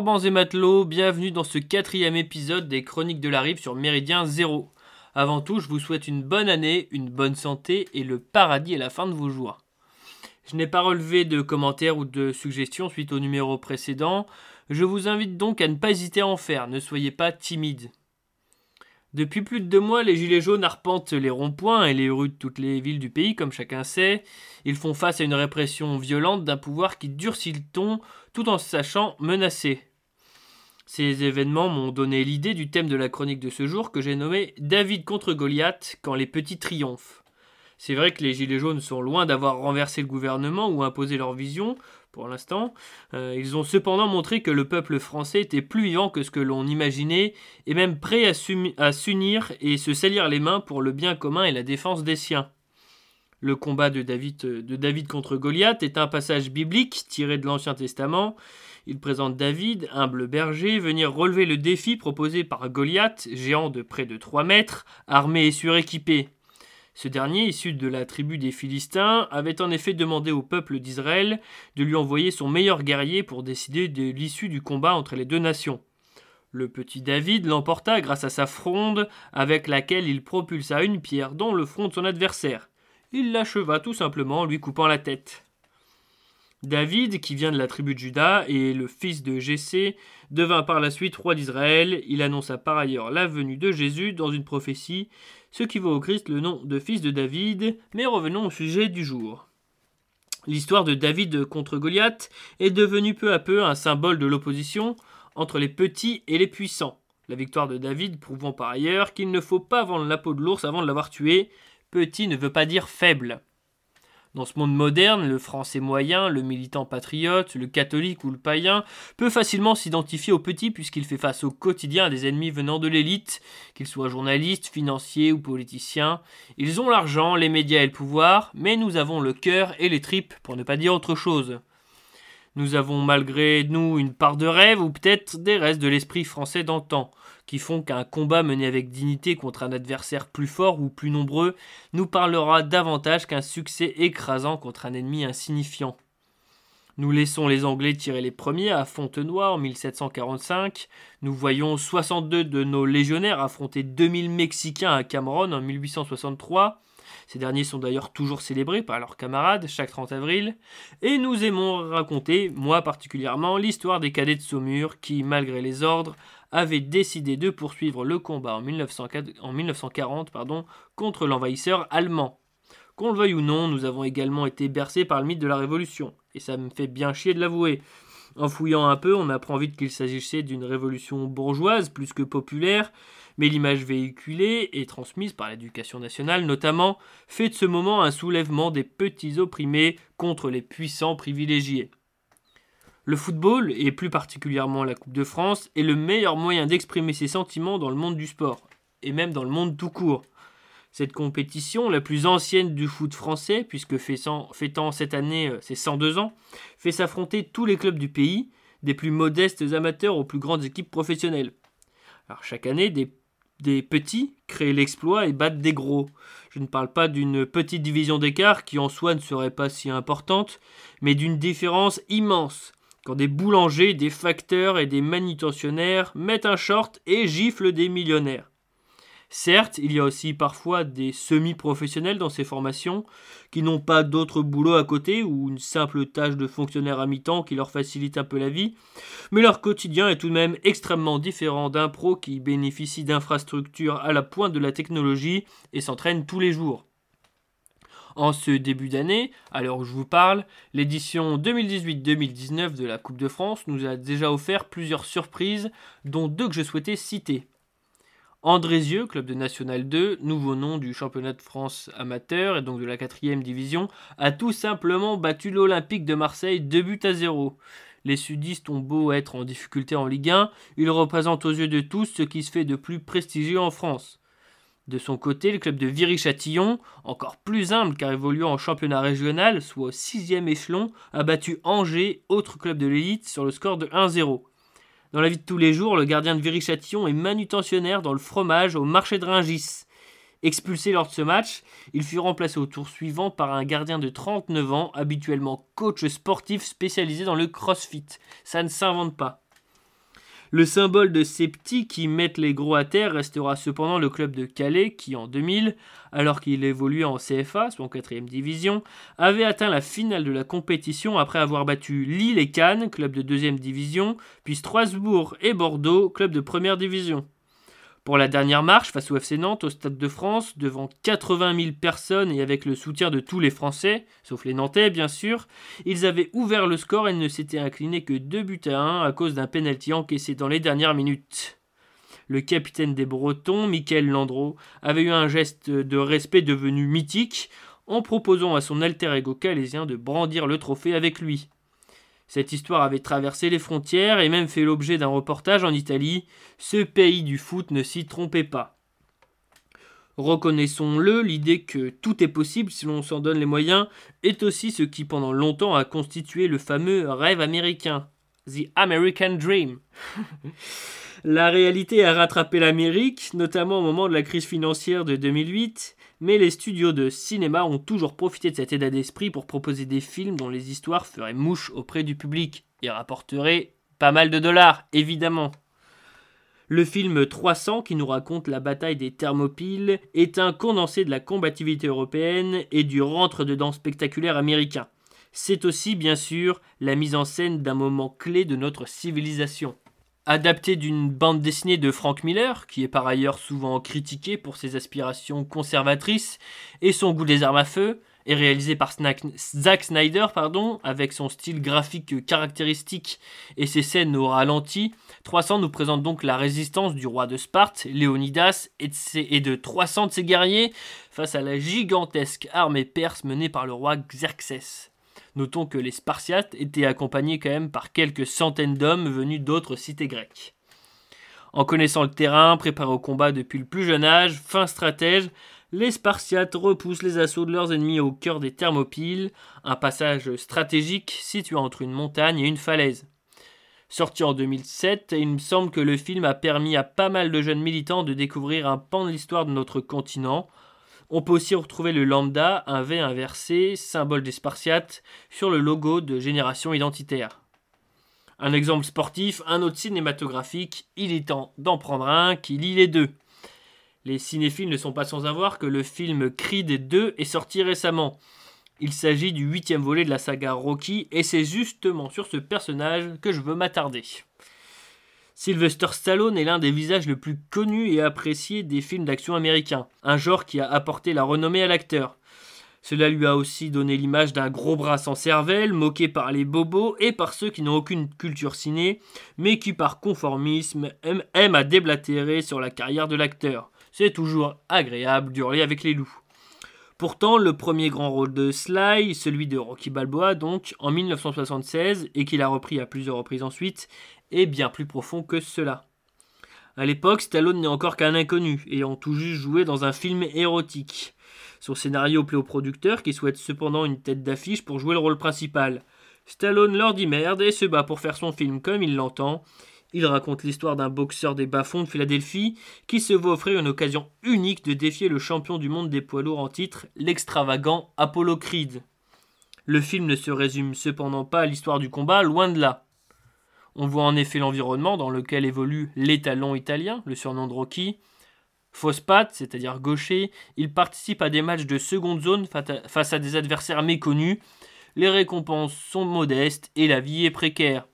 Forbans et matelots, bienvenue dans ce quatrième épisode des Chroniques de la Rive sur Méridien Zéro. Avant tout, je vous souhaite une bonne année, une bonne santé et le paradis à la fin de vos jours. Je n'ai pas relevé de commentaires ou de suggestions suite au numéro précédent. Je vous invite donc à ne pas hésiter à en faire, ne soyez pas timide. Depuis plus de deux mois, les Gilets jaunes arpentent les ronds-points et les rues de toutes les villes du pays, comme chacun sait. Ils font face à une répression violente d'un pouvoir qui durcit le ton tout en se sachant menacé. Ces événements m'ont donné l'idée du thème de la chronique de ce jour que j'ai nommé David contre Goliath quand les petits triomphent. C'est vrai que les Gilets jaunes sont loin d'avoir renversé le gouvernement ou imposé leur vision, pour l'instant. Euh, ils ont cependant montré que le peuple français était plus vivant que ce que l'on imaginait, et même prêt à s'unir et se salir les mains pour le bien commun et la défense des siens. Le combat de David, de David contre Goliath est un passage biblique tiré de l'Ancien Testament. Il présente David, humble berger, venir relever le défi proposé par Goliath, géant de près de 3 mètres, armé et suréquipé. Ce dernier, issu de la tribu des Philistins, avait en effet demandé au peuple d'Israël de lui envoyer son meilleur guerrier pour décider de l'issue du combat entre les deux nations. Le petit David l'emporta grâce à sa fronde avec laquelle il propulsa une pierre dans le front de son adversaire. Il l'acheva tout simplement en lui coupant la tête. David, qui vient de la tribu de Juda et le fils de Jessé, devint par la suite roi d'Israël. Il annonça par ailleurs la venue de Jésus dans une prophétie, ce qui vaut au Christ le nom de fils de David. Mais revenons au sujet du jour. L'histoire de David contre Goliath est devenue peu à peu un symbole de l'opposition entre les petits et les puissants. La victoire de David prouvant par ailleurs qu'il ne faut pas vendre la peau de l'ours avant de l'avoir tué. Petit ne veut pas dire faible. Dans ce monde moderne, le français moyen, le militant patriote, le catholique ou le païen peut facilement s'identifier au petit puisqu'il fait face au quotidien à des ennemis venant de l'élite, qu'ils soient journalistes, financiers ou politiciens. Ils ont l'argent, les médias et le pouvoir, mais nous avons le cœur et les tripes, pour ne pas dire autre chose. Nous avons malgré nous une part de rêve ou peut-être des restes de l'esprit français d'antan qui font qu'un combat mené avec dignité contre un adversaire plus fort ou plus nombreux nous parlera davantage qu'un succès écrasant contre un ennemi insignifiant. Nous laissons les Anglais tirer les premiers à Fontenoy en 1745. Nous voyons 62 de nos légionnaires affronter 2000 Mexicains à Cameroun en 1863. Ces derniers sont d'ailleurs toujours célébrés par leurs camarades chaque 30 avril. Et nous aimons raconter, moi particulièrement, l'histoire des cadets de Saumur qui, malgré les ordres, avait décidé de poursuivre le combat en, 1940 pardon, contre l'envahisseur allemand. Qu'on le veuille ou non, nous avons également été bercés par le mythe de la Révolution, et ça me fait bien chier de l'avouer. En fouillant un peu, on apprend vite qu'il s'agissait d'une révolution bourgeoise plus que populaire, mais l'image véhiculée et transmise par l'éducation nationale notamment fait de ce moment un soulèvement des petits opprimés contre les puissants privilégiés. Le football, et plus particulièrement la Coupe de France, est le meilleur moyen d'exprimer ses sentiments dans le monde du sport, et même dans le monde tout court. Cette compétition, la plus ancienne du foot français, puisque fêtant cette année euh, ses 102 ans, fait s'affronter tous les clubs du pays, des plus modestes amateurs aux plus grandes équipes professionnelles. Alors chaque année, des, des petits créent l'exploit et battent des gros. Je ne parle pas d'une petite division d'écart qui en soi ne serait pas si importante, mais d'une différence immense quand des boulangers, des facteurs et des manutentionnaires mettent un short et giflent des millionnaires. Certes, il y a aussi parfois des semi-professionnels dans ces formations qui n'ont pas d'autre boulot à côté ou une simple tâche de fonctionnaire à mi-temps qui leur facilite un peu la vie, mais leur quotidien est tout de même extrêmement différent d'un pro qui bénéficie d'infrastructures à la pointe de la technologie et s'entraîne tous les jours. En ce début d'année, à l'heure où je vous parle, l'édition 2018-2019 de la Coupe de France nous a déjà offert plusieurs surprises, dont deux que je souhaitais citer. Andrézieux, club de National 2, nouveau nom du championnat de France amateur et donc de la quatrième division, a tout simplement battu l'Olympique de Marseille 2 buts à 0. Les sudistes ont beau être en difficulté en Ligue 1, ils représentent aux yeux de tous ce qui se fait de plus prestigieux en France. De son côté, le club de Viry-Châtillon, encore plus humble car évoluant en championnat régional, soit au sixième échelon, a battu Angers, autre club de l'élite, sur le score de 1-0. Dans la vie de tous les jours, le gardien de Viry-Châtillon est manutentionnaire dans le fromage au marché de Ringis. Expulsé lors de ce match, il fut remplacé au tour suivant par un gardien de 39 ans, habituellement coach sportif spécialisé dans le crossfit. Ça ne s'invente pas. Le symbole de ces petits qui mettent les gros à terre restera cependant le club de Calais qui, en 2000, alors qu'il évoluait en CFA, soit en 4 division, avait atteint la finale de la compétition après avoir battu Lille et Cannes, club de 2 division, puis Strasbourg et Bordeaux, club de première division. Pour la dernière marche face au FC Nantes au Stade de France, devant 80 000 personnes et avec le soutien de tous les Français, sauf les Nantais bien sûr, ils avaient ouvert le score et ne s'étaient inclinés que 2 buts à 1 à cause d'un pénalty encaissé dans les dernières minutes. Le capitaine des Bretons, Michael Landreau, avait eu un geste de respect devenu mythique en proposant à son alter ego calésien de brandir le trophée avec lui. Cette histoire avait traversé les frontières et même fait l'objet d'un reportage en Italie. Ce pays du foot ne s'y trompait pas. Reconnaissons-le, l'idée que tout est possible si l'on s'en donne les moyens est aussi ce qui pendant longtemps a constitué le fameux rêve américain. The American Dream. la réalité a rattrapé l'Amérique, notamment au moment de la crise financière de 2008, mais les studios de cinéma ont toujours profité de cet état d'esprit pour proposer des films dont les histoires feraient mouche auprès du public et rapporteraient pas mal de dollars, évidemment. Le film 300, qui nous raconte la bataille des Thermopyles, est un condensé de la combativité européenne et du rentre-dedans spectaculaire américain. C'est aussi, bien sûr, la mise en scène d'un moment clé de notre civilisation adapté d'une bande dessinée de Frank Miller, qui est par ailleurs souvent critiqué pour ses aspirations conservatrices et son goût des armes à feu, et réalisé par Zack Snyder, pardon, avec son style graphique caractéristique et ses scènes au ralenti. 300 nous présente donc la résistance du roi de Sparte, Léonidas, et de, et de 300 de ses guerriers face à la gigantesque armée perse menée par le roi Xerxès. Notons que les Spartiates étaient accompagnés quand même par quelques centaines d'hommes venus d'autres cités grecques. En connaissant le terrain, préparés au combat depuis le plus jeune âge, fin stratège, les Spartiates repoussent les assauts de leurs ennemis au cœur des Thermopyles, un passage stratégique situé entre une montagne et une falaise. Sorti en 2007, il me semble que le film a permis à pas mal de jeunes militants de découvrir un pan de l'histoire de notre continent, on peut aussi retrouver le lambda, un V inversé, symbole des Spartiates, sur le logo de Génération Identitaire. Un exemple sportif, un autre cinématographique, il est temps d'en prendre un qui lie les deux. Les cinéphiles ne sont pas sans avoir que le film Creed 2 est sorti récemment. Il s'agit du huitième volet de la saga Rocky et c'est justement sur ce personnage que je veux m'attarder. Sylvester Stallone est l'un des visages les plus connus et appréciés des films d'action américains, un genre qui a apporté la renommée à l'acteur. Cela lui a aussi donné l'image d'un gros bras sans cervelle, moqué par les bobos et par ceux qui n'ont aucune culture ciné, mais qui par conformisme aiment, à déblatérer sur la carrière de l'acteur. C'est toujours agréable d'hurler avec les loups. Pourtant, le premier grand rôle de Sly, celui de Rocky Balboa donc, en 1976, et qu'il a repris à plusieurs reprises ensuite, est bien plus profond que cela. À l'époque, Stallone n'est encore qu'un inconnu, ayant tout juste joué dans un film érotique. Son scénario plaît au producteur qui souhaite cependant une tête d'affiche pour jouer le rôle principal. Stallone leur dit merde et se bat pour faire son film comme il l'entend. Il raconte l'histoire d'un boxeur des bas-fonds de Philadelphie qui se voit offrir une occasion unique de défier le champion du monde des poids lourds en titre, l'extravagant Apollo Creed. Le film ne se résume cependant pas à l'histoire du combat, loin de là. On voit en effet l'environnement dans lequel évolue l'étalon italien, le surnom de Rocky. Fausse patte, c'est-à-dire gaucher, il participe à des matchs de seconde zone face à des adversaires méconnus. Les récompenses sont modestes et la vie est précaire.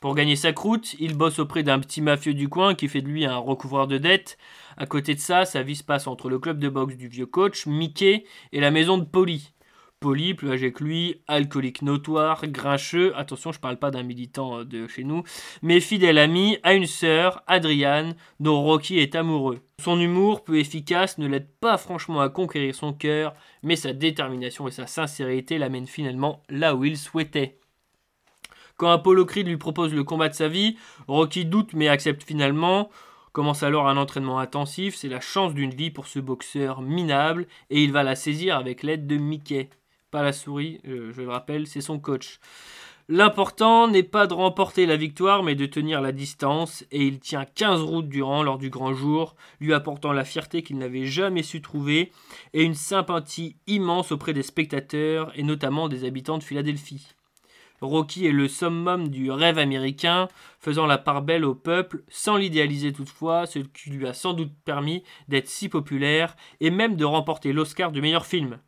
Pour gagner sa croûte, il bosse auprès d'un petit mafieux du coin qui fait de lui un recouvreur de dettes. À côté de ça, sa vie se passe entre le club de boxe du vieux coach, Mickey, et la maison de Polly. Poli, plus âgé que lui, alcoolique notoire, grincheux, attention je parle pas d'un militant euh, de chez nous, mais fidèle ami à une sœur, Adriane, dont Rocky est amoureux. Son humour, peu efficace, ne l'aide pas franchement à conquérir son cœur, mais sa détermination et sa sincérité l'amènent finalement là où il souhaitait. Quand Apollo Creed lui propose le combat de sa vie, Rocky doute mais accepte finalement. Commence alors un entraînement intensif, c'est la chance d'une vie pour ce boxeur minable et il va la saisir avec l'aide de Mickey pas la souris, euh, je le rappelle, c'est son coach. L'important n'est pas de remporter la victoire, mais de tenir la distance, et il tient 15 routes durant lors du grand jour, lui apportant la fierté qu'il n'avait jamais su trouver, et une sympathie immense auprès des spectateurs, et notamment des habitants de Philadelphie. Rocky est le summum du rêve américain, faisant la part belle au peuple, sans l'idéaliser toutefois, ce qui lui a sans doute permis d'être si populaire et même de remporter l'Oscar du meilleur film.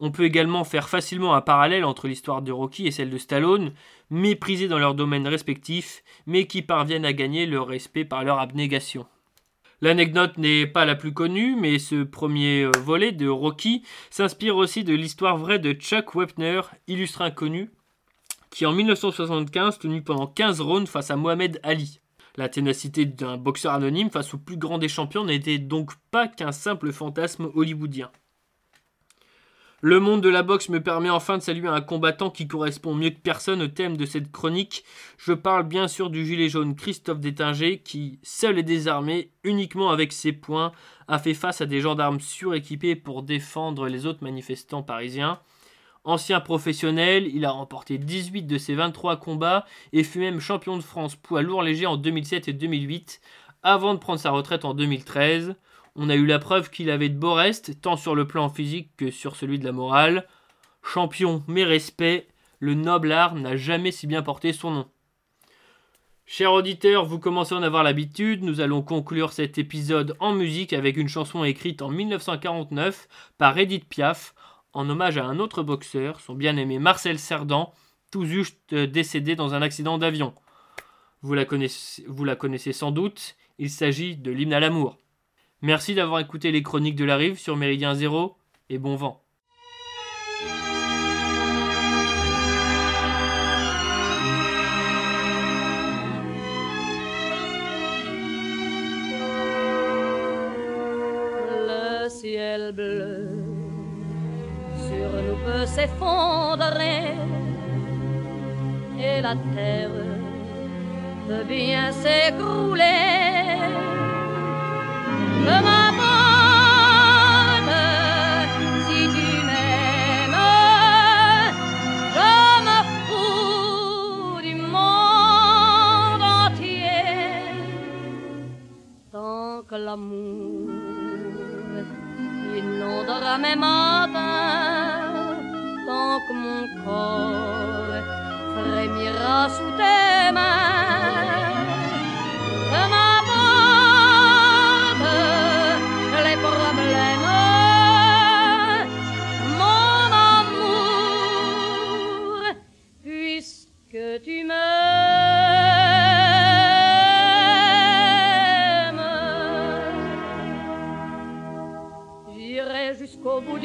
On peut également faire facilement un parallèle entre l'histoire de Rocky et celle de Stallone, méprisés dans leurs domaines respectifs, mais qui parviennent à gagner leur respect par leur abnégation. L'anecdote n'est pas la plus connue, mais ce premier euh, volet de Rocky s'inspire aussi de l'histoire vraie de Chuck Wepner, illustre inconnu, qui en 1975 tenu pendant 15 rounds face à Mohamed Ali. La ténacité d'un boxeur anonyme face au plus grand des champions n'était donc pas qu'un simple fantasme hollywoodien. Le monde de la boxe me permet enfin de saluer un combattant qui correspond mieux que personne au thème de cette chronique. Je parle bien sûr du gilet jaune Christophe Détinger qui, seul et désarmé, uniquement avec ses poings, a fait face à des gendarmes suréquipés pour défendre les autres manifestants parisiens. Ancien professionnel, il a remporté 18 de ses 23 combats et fut même champion de France poids lourd léger en 2007 et 2008, avant de prendre sa retraite en 2013. On a eu la preuve qu'il avait de beaux restes, tant sur le plan physique que sur celui de la morale. Champion, mais respect, le noble art n'a jamais si bien porté son nom. Chers auditeurs, vous commencez à en avoir l'habitude, nous allons conclure cet épisode en musique avec une chanson écrite en 1949 par Edith Piaf, en hommage à un autre boxeur, son bien-aimé Marcel Cerdan, tout juste décédé dans un accident d'avion. Vous vous la connaissez sans doute, il s'agit de l'hymne à l'amour. Merci d'avoir écouté les chroniques de la rive sur Méridien Zéro et bon vent. Peut s'effondrer. Et la terre peut bien s'écrouler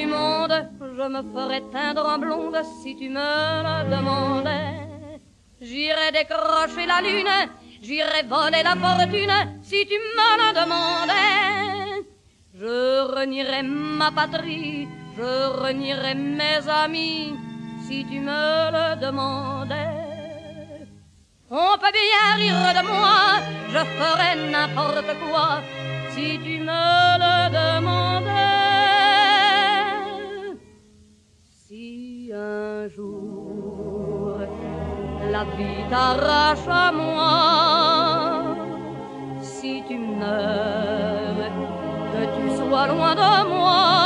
me ferais teindre en blonde si tu me le demandais. J'irais décrocher la lune, j'irais voler la fortune si tu me le demandais. Je renierais ma patrie, je renierais mes amis si tu me le demandais. On peut bien rire de moi, je ferais n'importe quoi si tu me le demandais. Un jour la vie t'arrache à moi, si tu meurs, que tu sois loin de moi.